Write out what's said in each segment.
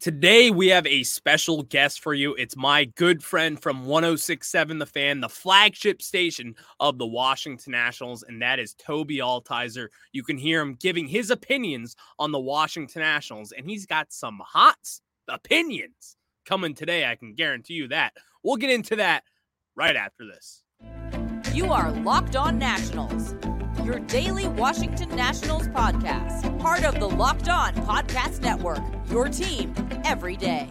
Today, we have a special guest for you. It's my good friend from 1067 The Fan, the flagship station of the Washington Nationals, and that is Toby Altizer. You can hear him giving his opinions on the Washington Nationals, and he's got some hot opinions coming today. I can guarantee you that. We'll get into that right after this. You are Locked On Nationals your daily Washington Nationals podcast, part of the Locked On Podcast Network, your team every day.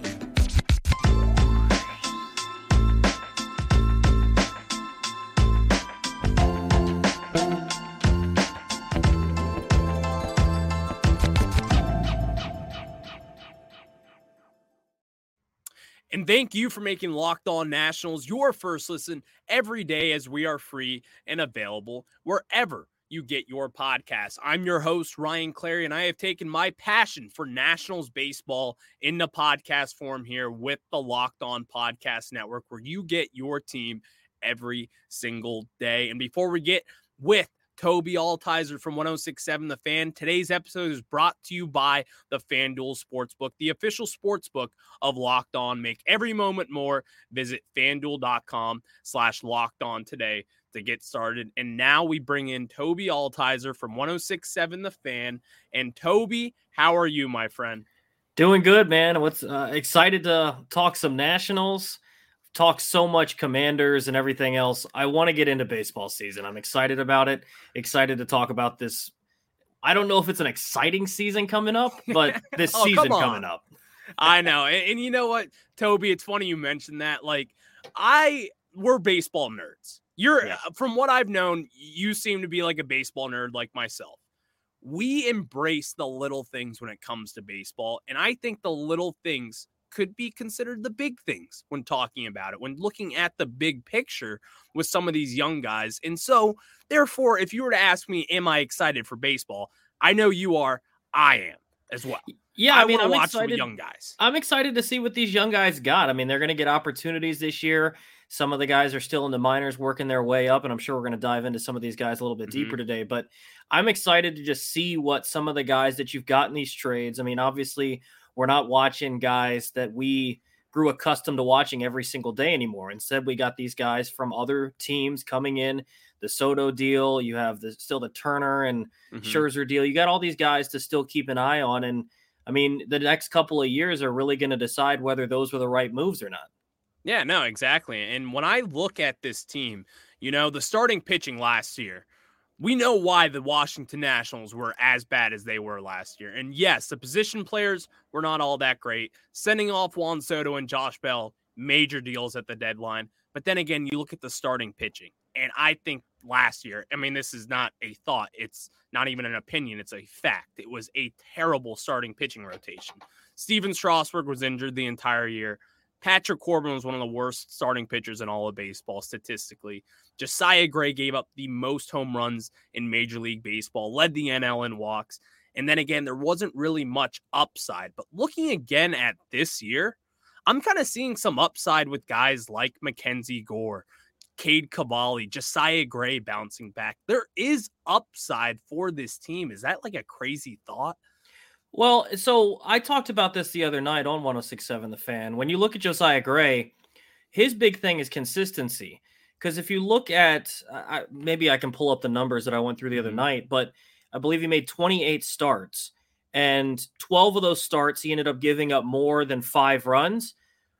And thank you for making Locked On Nationals your first listen every day as we are free and available wherever you get your podcast. I'm your host, Ryan Clary, and I have taken my passion for Nationals baseball in the podcast form here with the Locked On Podcast Network, where you get your team every single day. And before we get with Toby Altizer from 1067 The Fan. Today's episode is brought to you by the FanDuel Sportsbook, the official sportsbook of Locked On. Make every moment more. Visit fanduel.com slash locked on today to get started. And now we bring in Toby Altizer from 1067 The Fan. And Toby, how are you, my friend? Doing good, man. What's uh, excited to talk some Nationals, talk so much Commanders and everything else. I want to get into baseball season. I'm excited about it. Excited to talk about this. I don't know if it's an exciting season coming up, but this oh, season coming up. I know. And, and you know what, Toby, it's funny you mentioned that. Like, I we're baseball nerds. You're yeah. Uh, from what I've known, you seem to be like a baseball nerd like myself. We embrace the little things when it comes to baseball, and I think the little things could be considered the big things when talking about it, when looking at the big picture with some of these young guys. And so, therefore, if you were to ask me, am I excited for baseball? I know you are. I am as well. Yeah, I, I mean, I'm watch excited. young guys. I'm excited to see what these young guys got. I mean, they're going to get opportunities this year. Some of the guys are still in the minors working their way up, and I'm sure we're going to dive into some of these guys a little bit mm-hmm. deeper today. But I'm excited to just see what some of the guys that you've got in these trades. I mean, obviously, we're not watching guys that we grew accustomed to watching every single day anymore. Instead, we got these guys from other teams coming in. The Soto deal, you have the still the Turner and mm-hmm. Scherzer deal. You got all these guys to still keep an eye on, and I mean, the next couple of years are really going to decide whether those were the right moves or not. Yeah, no, exactly. And when I look at this team, you know, the starting pitching last year, we know why the Washington Nationals were as bad as they were last year. And yes, the position players were not all that great. Sending off Juan Soto and Josh Bell, major deals at the deadline. But then again, you look at the starting pitching. And I think last year, I mean, this is not a thought, it's not even an opinion, it's a fact. It was a terrible starting pitching rotation. Stephen Strasburg was injured the entire year. Patrick Corbin was one of the worst starting pitchers in all of baseball statistically. Josiah Gray gave up the most home runs in Major League Baseball, led the NL in walks. And then again, there wasn't really much upside. But looking again at this year, I'm kind of seeing some upside with guys like Mackenzie Gore, Cade Cavalli, Josiah Gray bouncing back. There is upside for this team. Is that like a crazy thought? Well, so I talked about this the other night on 1067 The Fan. When you look at Josiah Gray, his big thing is consistency. Because if you look at, I, maybe I can pull up the numbers that I went through the other mm-hmm. night, but I believe he made 28 starts. And 12 of those starts, he ended up giving up more than five runs.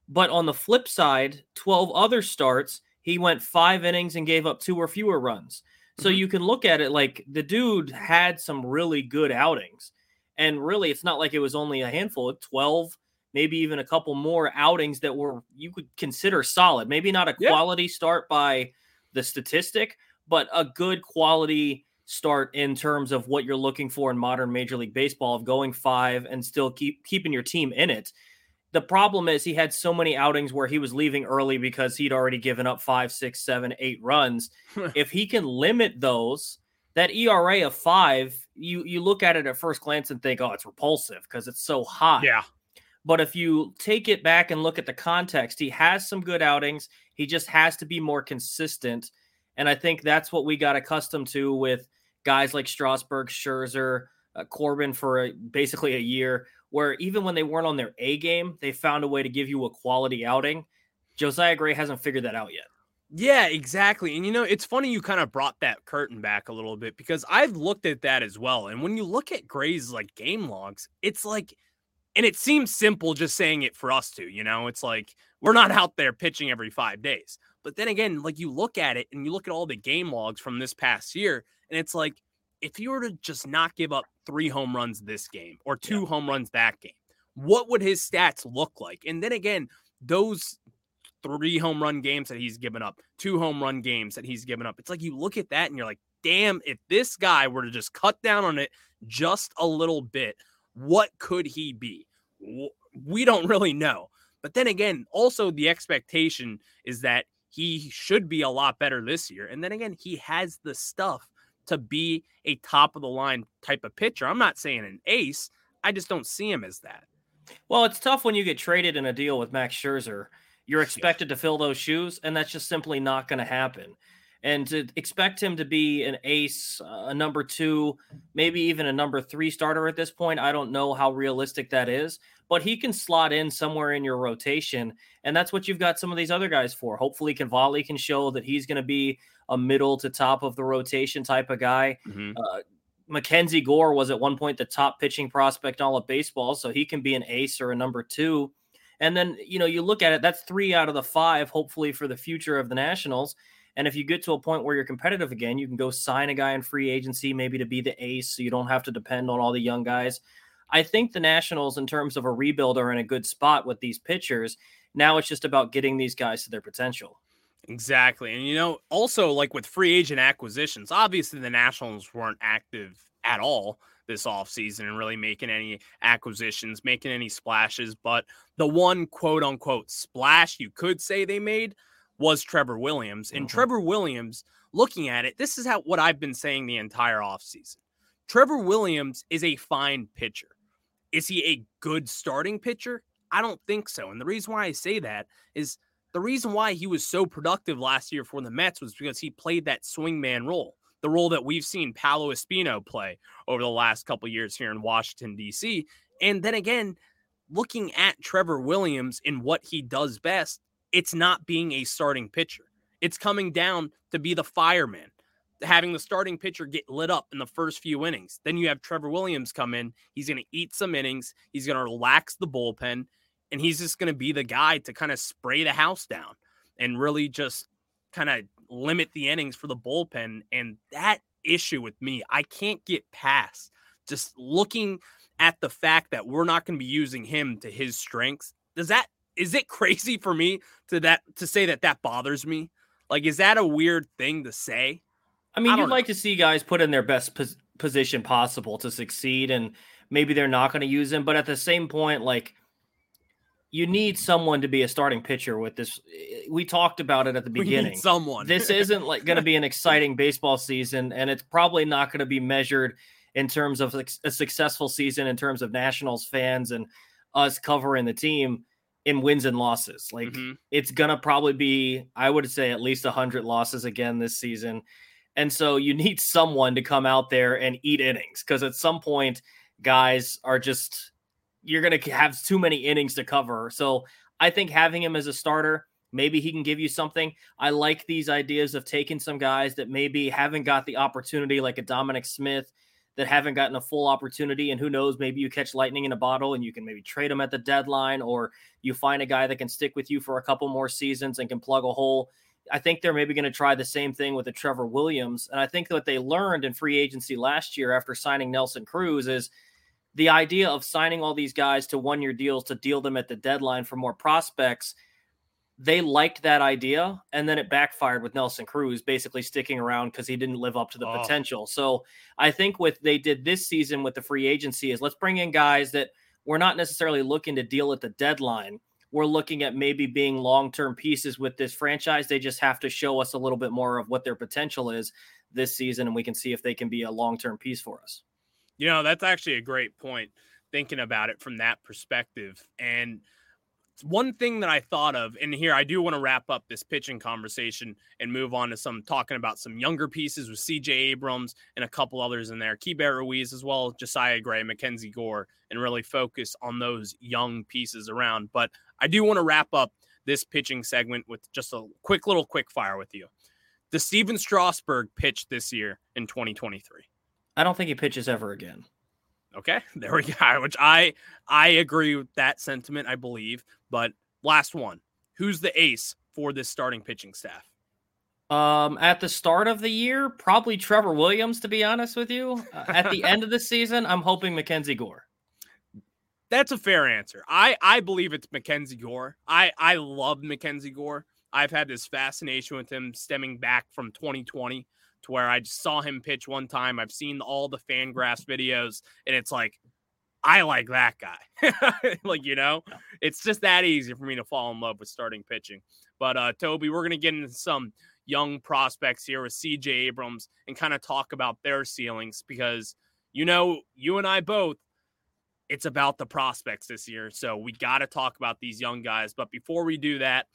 But on the flip side, 12 other starts, he went five innings and gave up two or fewer runs. So mm-hmm. you can look at it like the dude had some really good outings. And really, it's not like it was only a handful of 12, maybe even a couple more outings that were you could consider solid. Maybe not a quality yeah. start by the statistic, but a good quality start in terms of what you're looking for in modern Major League Baseball of going five and still keep keeping your team in it. The problem is he had so many outings where he was leaving early because he'd already given up five, six, seven, eight runs. if he can limit those, that ERA of five, you you look at it at first glance and think, oh, it's repulsive because it's so high. Yeah. But if you take it back and look at the context, he has some good outings. He just has to be more consistent. And I think that's what we got accustomed to with guys like Strasburg, Scherzer, uh, Corbin for a, basically a year. where even when they weren't on their A game, they found a way to give you a quality outing. Josiah Gray hasn't figured that out yet. Yeah, exactly. And you know, it's funny you kind of brought that curtain back a little bit because I've looked at that as well. And when you look at Gray's like game logs, it's like, and it seems simple just saying it for us to, you know, it's like we're not out there pitching every five days. But then again, like you look at it and you look at all the game logs from this past year, and it's like if you were to just not give up three home runs this game or two yeah. home runs that game, what would his stats look like? And then again, those three home run games that he's given up, two home run games that he's given up. It's like you look at that and you're like, damn, if this guy were to just cut down on it just a little bit, what could he be? We don't really know. But then again, also the expectation is that he should be a lot better this year. And then again, he has the stuff to be a top of the line type of pitcher. I'm not saying an ace. I just don't see him as that. Well, it's tough when you get traded in a deal with Max Scherzer you're expected to fill those shoes, and that's just simply not going to happen. And to expect him to be an ace, a number two, maybe even a number three starter at this point, I don't know how realistic that is. But he can slot in somewhere in your rotation, and that's what you've got some of these other guys for. Hopefully, Cavalli can show that he's going to be a middle to top of the rotation type of guy. Mm-hmm. Uh, Mackenzie Gore was at one point the top pitching prospect in all of baseball, so he can be an ace or a number two. And then, you know, you look at it, that's three out of the five, hopefully, for the future of the Nationals. And if you get to a point where you're competitive again, you can go sign a guy in free agency, maybe to be the ace, so you don't have to depend on all the young guys. I think the Nationals, in terms of a rebuild, are in a good spot with these pitchers. Now it's just about getting these guys to their potential. Exactly. And, you know, also like with free agent acquisitions, obviously the Nationals weren't active at all this offseason and really making any acquisitions, making any splashes. But the one quote unquote splash you could say they made was Trevor Williams. And mm-hmm. Trevor Williams, looking at it, this is how what I've been saying the entire offseason. Trevor Williams is a fine pitcher. Is he a good starting pitcher? I don't think so. And the reason why I say that is the reason why he was so productive last year for the Mets was because he played that swingman role the role that we've seen Paolo Espino play over the last couple years here in Washington, D.C. And then again, looking at Trevor Williams and what he does best, it's not being a starting pitcher. It's coming down to be the fireman, having the starting pitcher get lit up in the first few innings. Then you have Trevor Williams come in. He's going to eat some innings. He's going to relax the bullpen, and he's just going to be the guy to kind of spray the house down and really just kind of limit the innings for the bullpen. And that issue with me, I can't get past just looking at the fact that we're not going to be using him to his strengths. Does that is it crazy for me to that to say that that bothers me? Like, is that a weird thing to say? I mean, I you'd know. like to see guys put in their best pos- position possible to succeed, and maybe they're not going to use him. But at the same point, like you need someone to be a starting pitcher with this. We talked about it at the beginning. someone. this isn't like going to be an exciting baseball season, and it's probably not going to be measured in terms of a successful season in terms of Nationals fans and us covering the team in wins and losses. Like mm-hmm. it's going to probably be, I would say, at least 100 losses again this season. And so you need someone to come out there and eat innings because at some point, guys are just you're going to have too many innings to cover. So I think having him as a starter, maybe he can give you something. I like these ideas of taking some guys that maybe haven't got the opportunity, like a Dominic Smith, that haven't gotten a full opportunity. And who knows, maybe you catch lightning in a bottle and you can maybe trade them at the deadline, or you find a guy that can stick with you for a couple more seasons and can plug a hole. I think they're maybe going to try the same thing with the Trevor Williams. And I think what they learned in free agency last year after signing Nelson Cruz is – the idea of signing all these guys to one year deals to deal them at the deadline for more prospects, they liked that idea. And then it backfired with Nelson Cruz basically sticking around because he didn't live up to the oh. potential. So I think what they did this season with the free agency is let's bring in guys that we're not necessarily looking to deal at the deadline. We're looking at maybe being long term pieces with this franchise. They just have to show us a little bit more of what their potential is this season, and we can see if they can be a long term piece for us. You know, that's actually a great point thinking about it from that perspective. And one thing that I thought of, and here I do want to wrap up this pitching conversation and move on to some talking about some younger pieces with CJ Abrams and a couple others in there, Keibert Ruiz as well, Josiah Gray, Mackenzie Gore, and really focus on those young pieces around. But I do want to wrap up this pitching segment with just a quick little quick fire with you. Does Stephen Strasburg pitch this year in 2023? I don't think he pitches ever again. Okay, there we go. Which I I agree with that sentiment. I believe. But last one, who's the ace for this starting pitching staff? Um, at the start of the year, probably Trevor Williams. To be honest with you, uh, at the end of the season, I'm hoping Mackenzie Gore. That's a fair answer. I I believe it's Mackenzie Gore. I I love Mackenzie Gore. I've had this fascination with him stemming back from 2020 to where I just saw him pitch one time. I've seen all the Fangraphs videos, and it's like, I like that guy. like, you know, it's just that easy for me to fall in love with starting pitching. But uh Toby, we're gonna get into some young prospects here with CJ Abrams and kind of talk about their ceilings because you know, you and I both, it's about the prospects this year. So we got to talk about these young guys. But before we do that,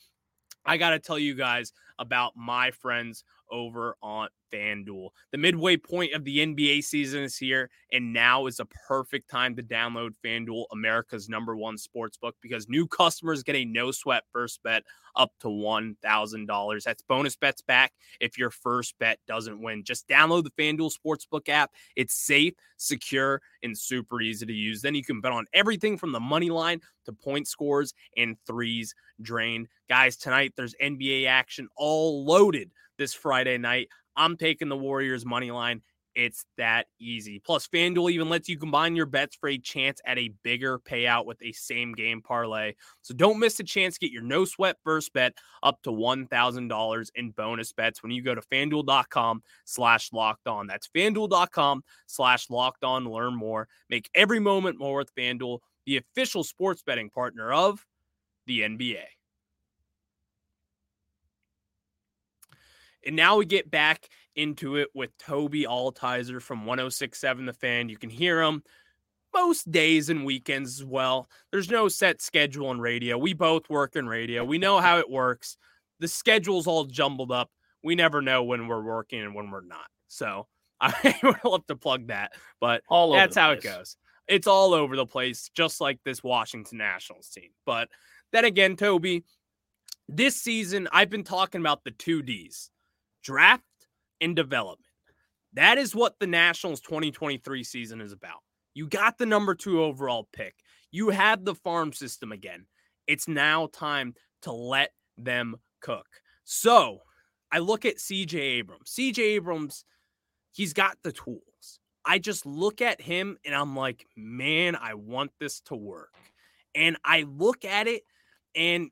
I got to tell you guys about my friends over on FanDuel. The midway point of the NBA season is here, and now is a perfect time to download FanDuel, America's number one sports book, because new customers get a no sweat first bet up to $1,000. That's bonus bets back if your first bet doesn't win. Just download the FanDuel Sportsbook app. It's safe, secure, and super easy to use. Then you can bet on everything from the money line to point scores and threes drained. Guys, tonight there's NBA action all loaded this Friday night. I'm taking the Warriors money line. It's that easy. Plus, FanDuel even lets you combine your bets for a chance at a bigger payout with a same game parlay. So don't miss the chance get your no sweat first bet up to $1,000 in bonus bets when you go to fanduel.com slash locked on. That's fanduel.com slash locked on learn more. Make every moment more with FanDuel, the official sports betting partner of the NBA. And now we get back into it with Toby Altizer from 1067 The Fan. You can hear him most days and weekends as well. There's no set schedule in radio. We both work in radio. We know how it works. The schedule's all jumbled up. We never know when we're working and when we're not. So I would love to plug that, but all that's how place. it goes. It's all over the place, just like this Washington Nationals team. But then again, Toby, this season I've been talking about the two D's draft and development. That is what the Nationals 2023 season is about. You got the number two overall pick. You have the farm system again. It's now time to let them cook. So I look at CJ Abrams. CJ Abrams, he's got the tools. I just look at him and I'm like, man, I want this to work. And I look at it and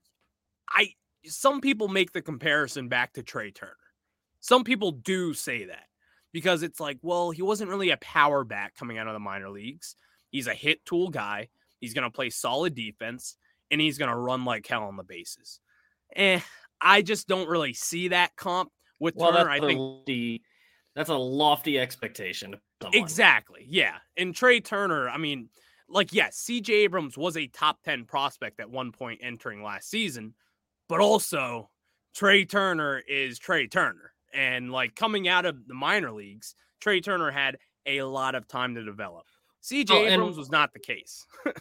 I some people make the comparison back to Trea Turner. Some people do say that because it's like, well, he wasn't really a power back coming out of the minor leagues. He's a hit tool guy. He's going to play solid defense and he's going to run like hell on the bases. Eh, I just don't really see that comp with well, Turner. I think lofty, that's a lofty expectation. Exactly. Yeah. And Trea Turner, I mean, like, yes, CJ Abrams was a top 10 prospect at one point entering last season, but also Trea Turner is Trea Turner. And like coming out of the minor leagues, Trea Turner had a lot of time to develop. CJ oh, Abrams was not the case.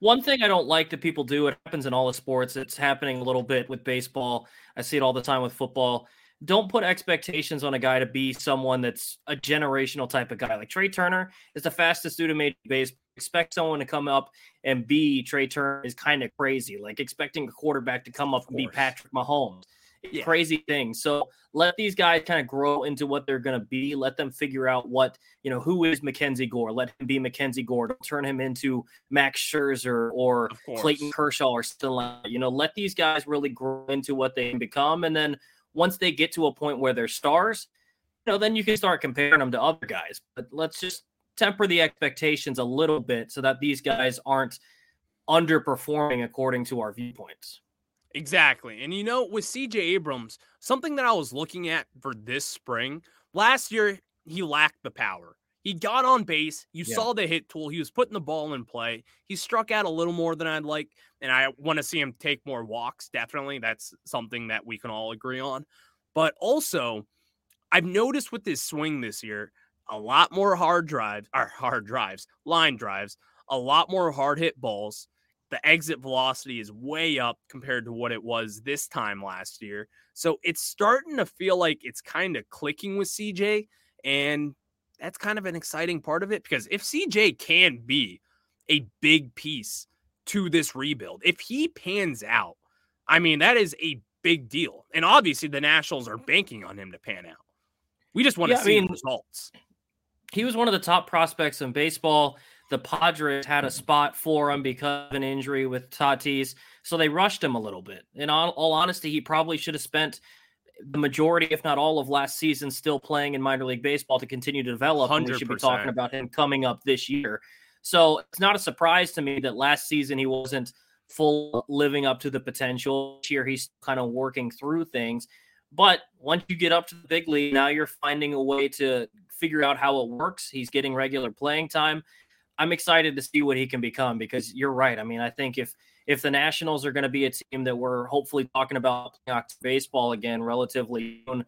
One thing I don't like that people do, it happens in all the sports. It's happening a little bit with baseball. I see it all the time with football. Don't put expectations on a guy to be someone that's a generational type of guy. Like Trea Turner is the fastest dude in Major Baseball. Expect someone to come up and be Trea Turner is kind of crazy. Like expecting a quarterback to come up and be Patrick Mahomes yeah. crazy things. So let these guys kind of grow into what they're going to be. Let them figure out what, you know, who is Mackenzie Gore. Let him be Mackenzie Gore. Don't turn him into Max Scherzer or Clayton Kershaw or still, you know, let these guys really grow into what they can become. And then once they get to a point where they're stars, you know, then you can start comparing them to other guys. But let's just temper the expectations a little bit so that these guys aren't underperforming according to our viewpoints. Exactly. And you know, with CJ Abrams, something that I was looking at for this spring, last year he lacked the power. He got on base. You Yeah. saw the hit tool. He was putting the ball in play. He struck out a little more than I'd like, and I want to see him take more walks. Definitely, that's something that we can all agree on. But also, I've noticed with his swing this year, a lot more hard drives, or hard drives, line drives, a lot more hard hit balls. The exit velocity is way up compared to what it was this time last year. So it's starting to feel like it's kind of clicking with CJ. And that's kind of an exciting part of it because if CJ can be a big piece to this rebuild, if he pans out, I mean, that is a big deal. And obviously, the Nationals are banking on him to pan out. We just want Yeah, to I see mean, results. he was one of the top prospects in baseball. The Padres had a spot for him because of an injury with Tatis, so they rushed him a little bit. In all, all honesty, he probably should have spent the majority, if not all, of last season still playing in minor league baseball to continue to develop. And we should be talking about him coming up this year. So it's not a surprise to me that last season he wasn't full living up to the potential. This year he's kind of working through things. But once you get up to the big league, now you're finding a way to figure out how it works. He's getting regular playing time. I'm excited to see what he can become because you're right. I mean, I think if if the Nationals are going to be a team that we're hopefully talking about playing baseball again relatively soon,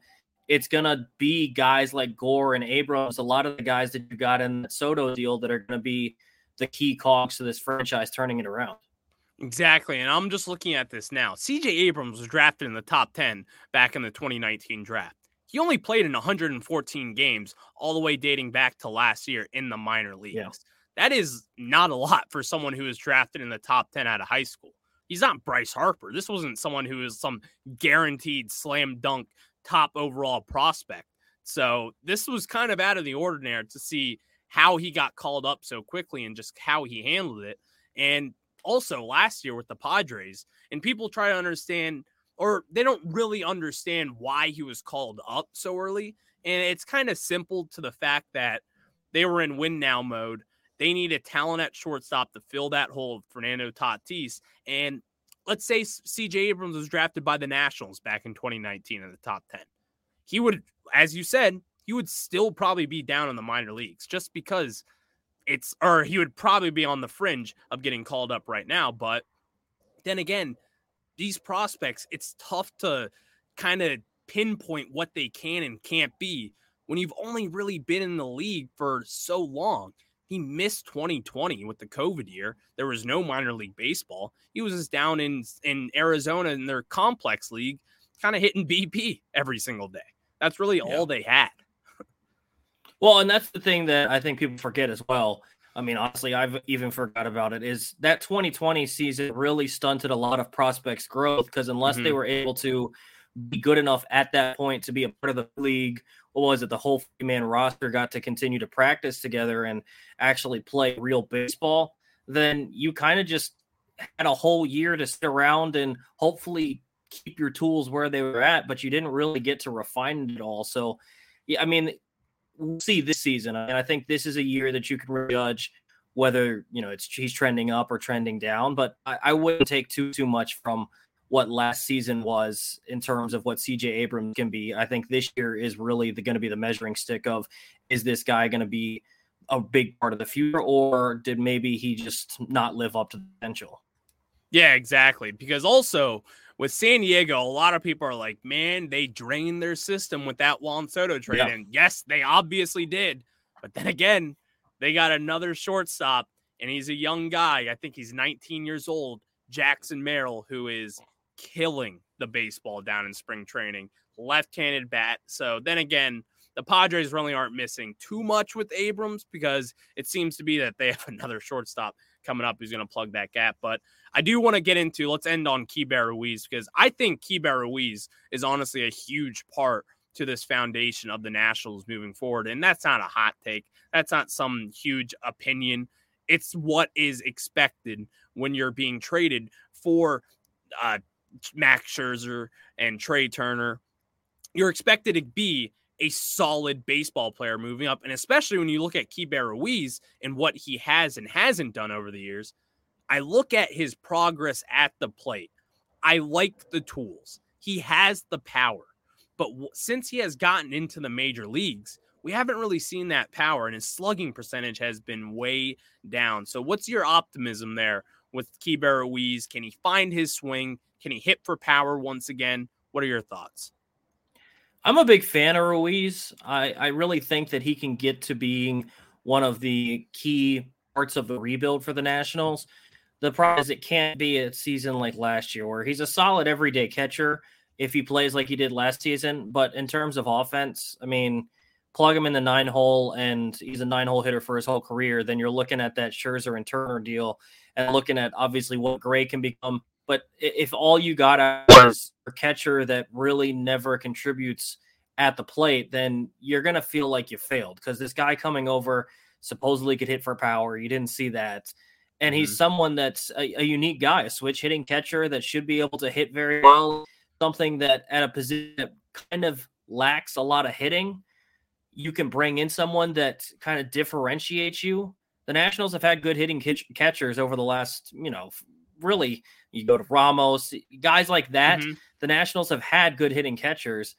it's going to be guys like Gore and Abrams, a lot of the guys that you got in that Soto deal that are going to be the key cogs to this franchise turning it around. Exactly. And I'm just looking at this now. CJ Abrams was drafted in the top 10 back in the 2019 draft. He only played in 114 games, all the way dating back to last year in the minor leagues. That is not a lot for someone who was drafted in the top 10 out of high school. He's not Bryce Harper. This wasn't someone who is some guaranteed slam dunk top overall prospect. So this was kind of out of the ordinary to see how he got called up so quickly and just how he handled it. And also last year with the Padres, and people try to understand or they don't really understand why he was called up so early. And it's kind of simple to the fact that they were in win now mode. They need a talent at shortstop to fill that hole of Fernando Tatis. And let's say CJ Abrams was drafted by the Nationals back in 2019 in the top 10. He would, as you said, he would still probably be down in the minor leagues just because it's, or he would probably be on the fringe of getting called up right now. But then again, these prospects, it's tough to kind of pinpoint what they can and can't be when you've only really been in the league for so long. He missed 2020 with the COVID year. There was no minor league baseball. He was just down in in Arizona in their complex league, kind of hitting BP every single day. That's really Yeah. all they had. Well, and that's the thing that I think people forget as well. I mean, honestly, I've even forgot about it. Is that 2020 season really stunted a lot of prospects' growth because unless they Mhm. were able to be good enough at that point to be a part of the league, what was it? The whole man roster got to continue to practice together and actually play real baseball. Then you kind of just had a whole year to sit around and hopefully keep your tools where they were at, but you didn't really get to refine it all. So, yeah, I mean, we'll see this season, and I think this is a year that you can really judge whether you know it's he's trending up or trending down. But I, I wouldn't take too too much from what last season was in terms of what CJ Abrams can be. I think this year is really going to be the measuring stick of is this guy going to be a big part of the future, or did maybe he just not live up to the potential? Yeah, exactly. Because also with San Diego, a lot of people are like, man, they drained their system with that Juan Soto trade. Yeah. And yes, they obviously did. But then again, they got another shortstop, and he's a young guy. I think he's 19 years old, Jackson Merrill, who is killing the baseball down in spring training. Left handed bat. So then again, the Padres really aren't missing too much with Abrams because it seems to be that they have another shortstop coming up who's going to plug that gap. But I do want to get into let's end on Keibert Ruiz because I think Keibert Ruiz is honestly a huge part to this foundation of the Nationals moving forward. And that's not a hot take. That's not some huge opinion. It's what is expected when you're being traded for uh, Max Scherzer and Trea Turner. You're expected to be a solid baseball player moving up. And especially when you look at Keibert Ruiz and what he has and hasn't done over the years, I look at his progress at the plate. I like the tools. He has the power. But w- since he has gotten into the major leagues, we haven't really seen that power, and his slugging percentage has been way down. So, what's your optimism there with Keibert Ruiz? Can he find his swing? Can he hit for power once again? What are your thoughts? I'm a big fan of Ruiz. I, I really think that he can get to being one of the key parts of the rebuild for the Nationals. The problem is it can't be a season like last year where he's a solid everyday catcher if he plays like he did last season. But in terms of offense, I mean, plug him in the nine hole and he's a nine hole hitter for his whole career, then you're looking at that Scherzer and Turner deal and looking at obviously what Gray can become. But if all you got is a catcher that really never contributes at the plate, then you're going to feel like you failed because this guy coming over supposedly could hit for power. You didn't see that. And he's mm-hmm. someone that's a, a, unique guy, a switch hitting catcher that should be able to hit very well. Something that at a position that kind of lacks a lot of hitting, you can bring in someone that kind of differentiates you. The Nationals have had good hitting catchers over the last, you know, really. You go to Ramos, guys like that. Mm-hmm. The Nationals have had good hitting catchers.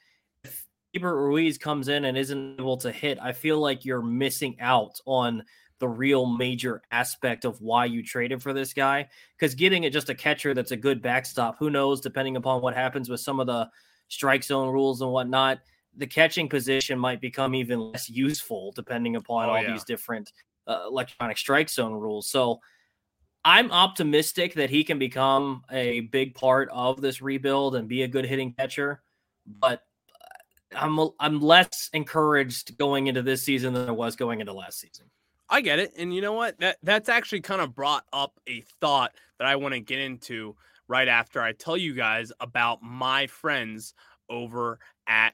Keibert Ruiz comes in and isn't able to hit, I feel like you're missing out on the real major aspect of why you traded for this guy. Because getting it just a catcher that's a good backstop, who knows, depending upon what happens with some of the strike zone rules and whatnot, the catching position might become even less useful depending upon oh, all yeah. these different uh, electronic strike zone rules. So I'm optimistic that he can become a big part of this rebuild and be a good hitting catcher. But uh, I'm I'm less encouraged going into this season than I was going into last season. I get it, and you know what? That that's actually kind of brought up a thought that I want to get into right after I tell you guys about my friends over at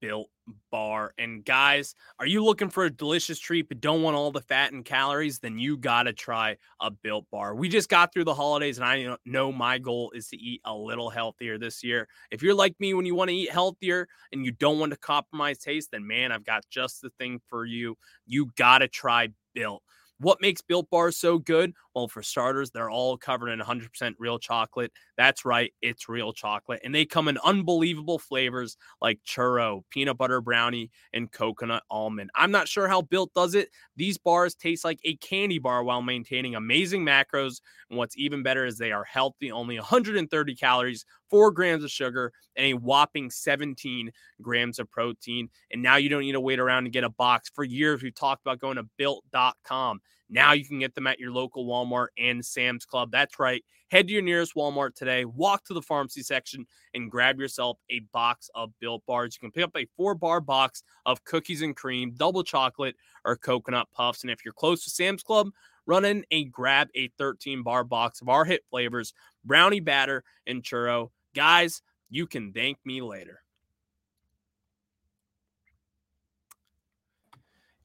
Built Bar. And guys, are you looking for a delicious treat but don't want all the fat and calories? Then you got to try a Built Bar. We just got through the holidays and I know my goal is to eat a little healthier this year. If you're like me when you want to eat healthier and you don't want to compromise taste, then man, I've got just the thing for you. You got to try Built. What makes Built Bars so good? Well, for starters, they're all covered in 100% real chocolate. That's right, it's real chocolate. And they come in unbelievable flavors like churro, peanut butter brownie, and coconut almond. I'm not sure how Built does it. These bars taste like a candy bar while maintaining amazing macros. And what's even better is they are healthy, only 130 calories, four grams of sugar, and a whopping 17 grams of protein. And now you don't need to wait around to get a box. For years, we've talked about going to built.com. Now you can get them at your local Walmart and Sam's Club. That's right. Head to your nearest Walmart today, walk to the pharmacy section, and grab yourself a box of Built Bars. You can pick up a four bar box of cookies and cream, double chocolate, or coconut puffs. And if you're close to Sam's Club, run in and grab a 13 bar box of our hit flavors brownie batter and churro. Guys, you can thank me later.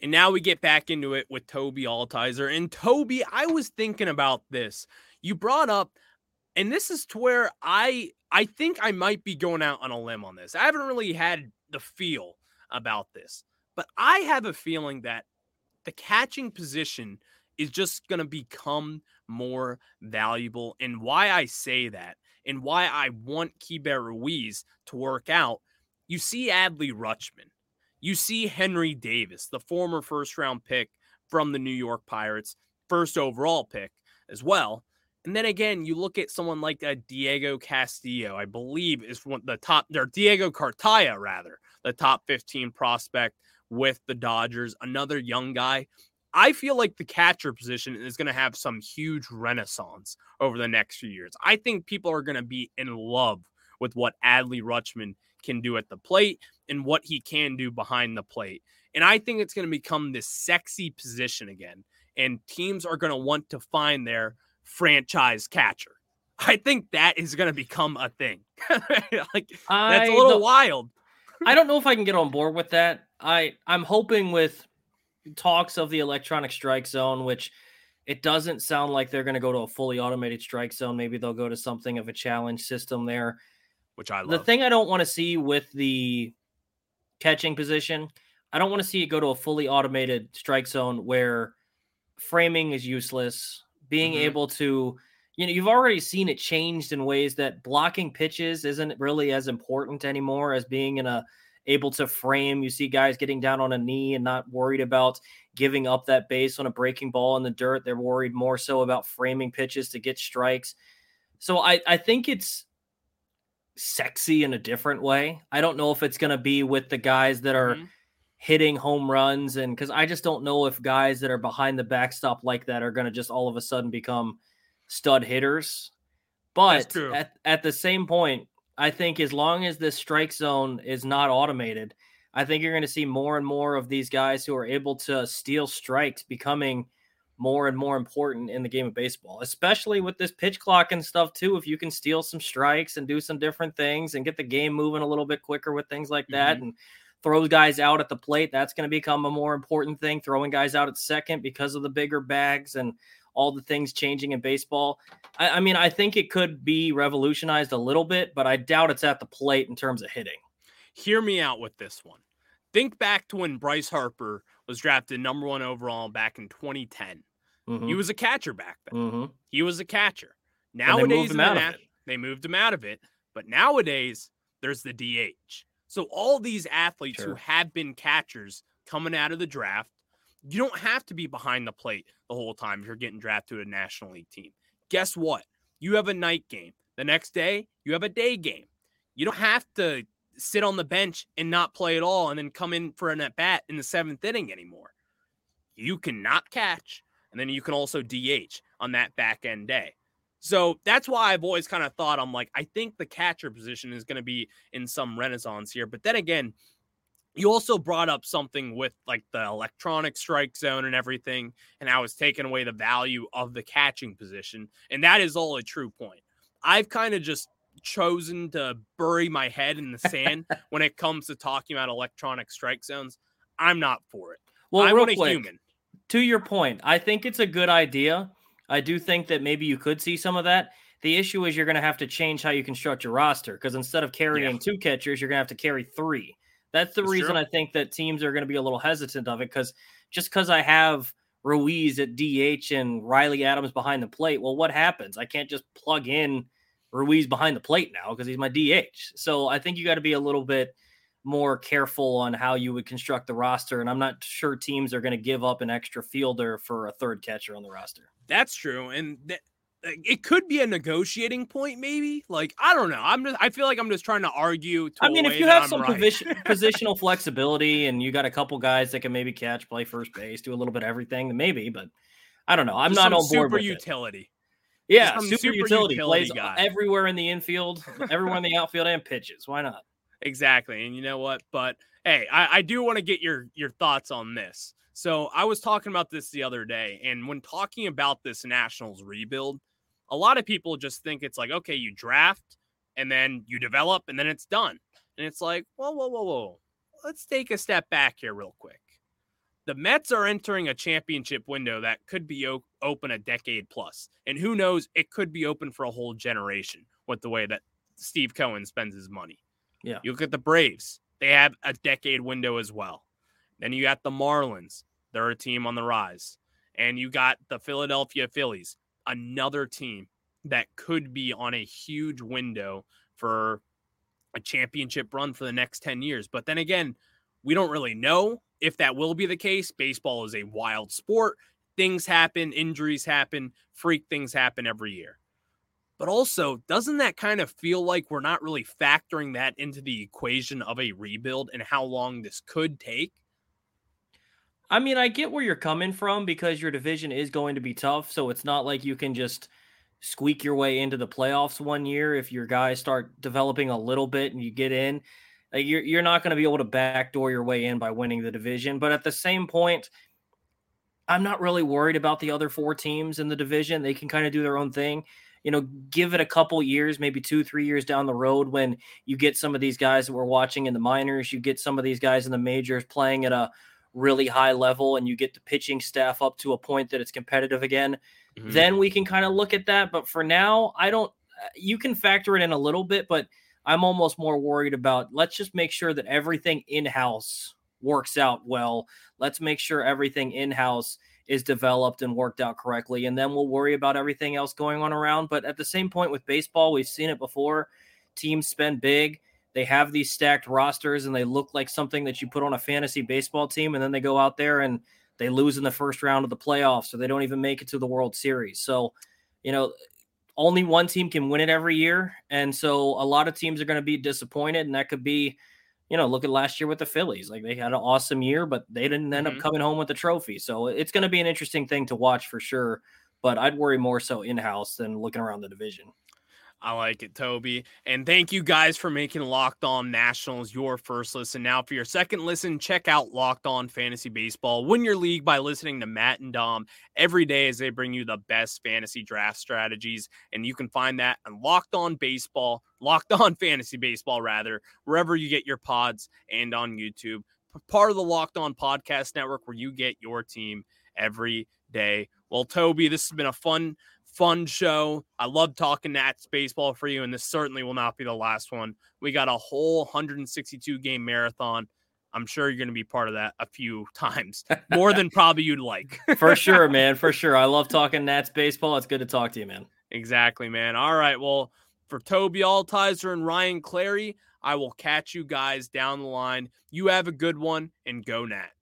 And now we get back into it with Toby Altizer. And Toby, I was thinking about this. You brought up, and this is to where I I think I might be going out on a limb on this. I haven't really had the feel about this, but I have a feeling that the catching position is just going to become more valuable. And why I say that and why I want Keibert Ruiz to work out, you see Adley Rutschman you see Henry Davis, the former first round pick from the New York Pirates, first overall pick as well. And then again, you look at someone like a uh, Diego Castillo, I believe is one the top, or Diego Cartaya rather, the top 15 prospect with the Dodgers, another young guy. I feel like the catcher position is going to have some huge renaissance over the next few years. I think people are going to be in love with what Adley Rutschman can do at the plate and what he can do behind the plate. And I think it's going to become this sexy position again. And teams are going to want to find their franchise catcher. I think that is going to become a thing. like I that's a little wild. I don't know if I can get on board with that. I I'm hoping with talks of the electronic strike zone, which it doesn't sound like they're going to go to a fully automated strike zone. Maybe they'll go to something of a challenge system there which I love. The thing I don't want to see with the catching position, I don't want to see it go to a fully automated strike zone where framing is useless. Being mm-hmm. able to, you know, you've already seen it changed in ways that blocking pitches isn't really as important anymore as being in a able to frame. You see guys getting down on a knee and not worried about giving up that base on a breaking ball in the dirt. They're worried more so about framing pitches to get strikes. So I, I think it's sexy in a different way. I don't know if it's going to be with the guys that are mm-hmm. hitting home runs and because I just don't know if guys that are behind the backstop like that are going to just all of a sudden become stud hitters. But at, at the same point, I think as long as this strike zone is not automated, I think you're going to see more and more of these guys who are able to steal strikes becoming more and more important in the game of baseball, especially with this pitch clock and stuff too. If you can steal some strikes and do some different things and get the game moving a little bit quicker with things like that mm-hmm. and throw guys out at the plate, that's going to become a more important thing. Throwing guys out at second because of the bigger bags and all the things changing in baseball. I, I mean, I think it could be revolutionized a little bit, but I doubt it's at the plate in terms of hitting. Hear me out with this one. Think back to when Bryce Harper was drafted number one overall back in 2010. Mm-hmm. He was a catcher back then. Mm-hmm. He was a catcher. Nowadays, they moved, him out of it. they moved him out of it. But nowadays, there's the DH. So all these athletes sure. who have been catchers coming out of the draft, you don't have to be behind the plate the whole time if you're getting drafted to a National League team. Guess what? You have a night game. The next day, you have a day game. You don't have to sit on the bench and not play at all and then come in for an at bat in the seventh inning anymore. You cannot catch, and then you can also DH on that back end day. So that's why I've always kind of thought I'm like, I think the catcher position is going to be in some renaissance here. But then again, you also brought up something with like the electronic strike zone and everything, and how it's taken away the value of the catching position. And that is all a true point. I've kind of just chosen to bury my head in the sand when it comes to talking about electronic strike zones. I'm not for it. Well, I want a quick, human. To your point, I think it's a good idea. I do think that maybe you could see some of that. The issue is you're going to have to change how you construct your roster because instead of carrying yeah. two catchers, you're going to have to carry three. That's the reason true. I think that teams are going to be a little hesitant of it because just because I have Ruiz at DH and Riley Adams behind the plate, well, what happens? I can't just plug in Ruiz behind the plate now because he's my DH. So I think you got to be a little bit more careful on how you would construct the roster. And I'm not sure teams are going to give up an extra fielder for a third catcher on the roster. That's true. And th- Uh, it could be a negotiating point, maybe. Like I don't know. I'm just. I feel like I'm just trying to argue. To I mean, if you have some right. position, positional flexibility and you got a couple guys that can maybe catch, play first base, do a little bit of everything, then maybe. But I don't know. I'm just not on board. Super utility. It. Yeah, super, super, utility, utility plays guy. everywhere in the infield, everywhere in the outfield, and pitches. Why not? Exactly. And you know what? But hey, I, I do want to get your your thoughts on this. So I was talking about this the other day, and when talking about this Nationals rebuild, a lot of people just think it's like, okay, you draft and then you develop and then it's done. And it's like, whoa, whoa, whoa, whoa. Let's take a step back here, real quick. The Mets are entering a championship window that could be o- open a decade plus. And who knows, it could be open for a whole generation with the way that Steve Cohen spends his money. Yeah. You look at the Braves, they have a decade window as well. Then you got the Marlins, they're a team on the rise. And you got the Philadelphia Phillies, another team that could be on a huge window for a championship run for the next 10 years. But then again, we don't really know if that will be the case. Baseball is a wild sport. Things happen, injuries happen, freak things happen every year. But also, doesn't that kind of feel like we're not really factoring that into the equation of a rebuild and how long this could take? I mean, I get where you're coming from because your division is going to be tough. So it's not like you can just squeak your way into the playoffs one year if your guys start developing a little bit and you get in. Like you're you're not going to be able to backdoor your way in by winning the division. But at the same point, I'm not really worried about the other four teams in the division. They can kind of do their own thing. You know, give it a couple years, maybe two, three years down the road when you get some of these guys that we're watching in the minors, you get some of these guys in the majors playing at a really high level and you get the pitching staff up to a point that it's competitive again, mm-hmm. then we can kind of look at that. But for now, I don't, uh, you can factor it in a little bit, but I'm almost more worried about let's just make sure that everything in house works out well. Let's make sure everything in house is developed and worked out correctly. And then we'll worry about everything else going on around. But at the same point with baseball, we've seen it before. Teams spend big they have these stacked rosters and they look like something that you put on a fantasy baseball team, and then they go out there and they lose in the first round of the playoffs, or they don't even make it to the World Series. So, you know, only one team can win it every year. And so a lot of teams are going to be disappointed. And that could be, you know, look at last year with the Phillies. Like they had an awesome year, but they didn't end mm-hmm. up coming home with the trophy. So it's going to be an interesting thing to watch for sure. But I'd worry more so in house than looking around the division. I like it, Toby. And thank you guys for making Locked On Nationals your first listen. Now, for your second listen, check out Locked On Fantasy Baseball. Win your league by listening to Matt and Dom every day as they bring you the best fantasy draft strategies. And you can find that on Locked On Baseball, Locked On Fantasy Baseball, rather, wherever you get your pods and on YouTube. Part of the Locked On Podcast Network where you get your team every day. Well, Toby, this has been a fun fun show. I love talking Nats baseball for you, and this certainly will not be the last one. We got a whole 162 game marathon. I'm sure you're going to be part of that a few times, more than probably you'd like. for sure, man. For sure. I love talking Nats baseball. It's good to talk to you, man. Exactly, man. All right. Well, for Toby Altizer and Ryan Clary, I will catch you guys down the line. You have a good one and go Nats.